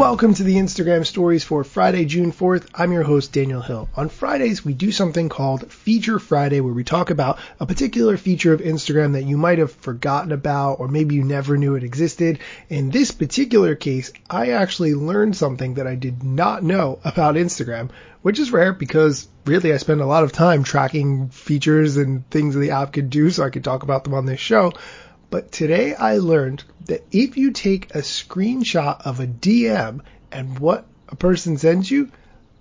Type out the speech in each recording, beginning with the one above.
Welcome to the Instagram stories for Friday, June 4th. I'm your host, Daniel Hill. On Fridays, we do something called Feature Friday where we talk about a particular feature of Instagram that you might have forgotten about or maybe you never knew it existed. In this particular case, I actually learned something that I did not know about Instagram, which is rare because really I spend a lot of time tracking features and things the app could do so I could talk about them on this show. But today I learned that if you take a screenshot of a DM and what a person sends you,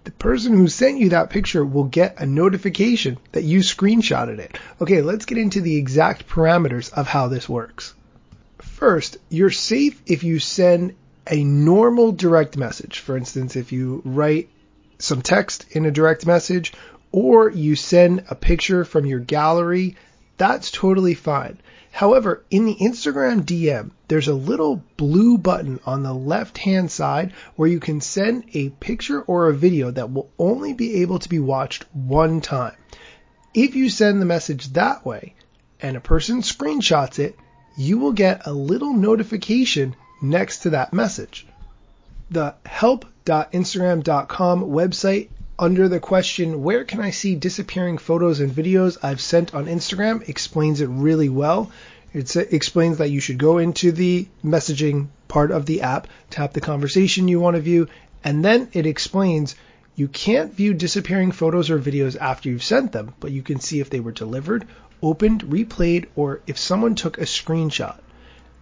the person who sent you that picture will get a notification that you screenshotted it. Okay, let's get into the exact parameters of how this works. First, you're safe if you send a normal direct message. For instance, if you write some text in a direct message or you send a picture from your gallery, that's totally fine. However, in the Instagram DM, there's a little blue button on the left hand side where you can send a picture or a video that will only be able to be watched one time. If you send the message that way and a person screenshots it, you will get a little notification next to that message. The help.instagram.com website under the question, where can I see disappearing photos and videos I've sent on Instagram, explains it really well. It explains that you should go into the messaging part of the app, tap the conversation you want to view, and then it explains you can't view disappearing photos or videos after you've sent them, but you can see if they were delivered, opened, replayed, or if someone took a screenshot.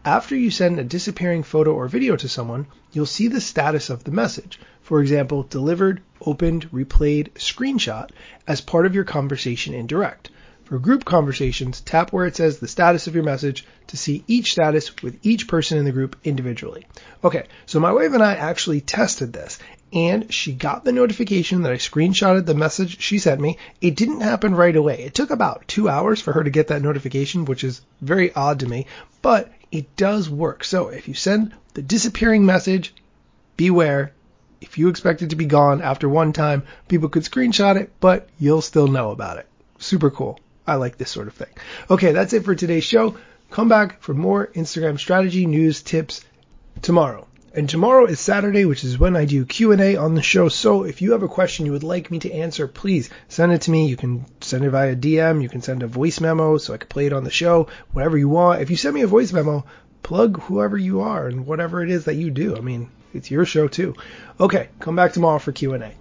After you send a disappearing photo or video to someone, you'll see the status of the message. For example, delivered, opened, replayed, screenshot as part of your conversation in direct. For group conversations, tap where it says the status of your message to see each status with each person in the group individually. Okay, so my wife and I actually tested this and she got the notification that I screenshotted the message she sent me. It didn't happen right away. It took about two hours for her to get that notification, which is very odd to me, but it does work. So if you send the disappearing message, beware. If you expect it to be gone after one time, people could screenshot it, but you'll still know about it. Super cool. I like this sort of thing. Okay, that's it for today's show. Come back for more Instagram strategy, news, tips tomorrow. And tomorrow is Saturday, which is when I do Q&A on the show. So if you have a question you would like me to answer, please send it to me. You can send it via DM. You can send a voice memo so I can play it on the show, whatever you want. If you send me a voice memo, plug whoever you are and whatever it is that you do. I mean, it's your show too. Okay, come back tomorrow for Q&A.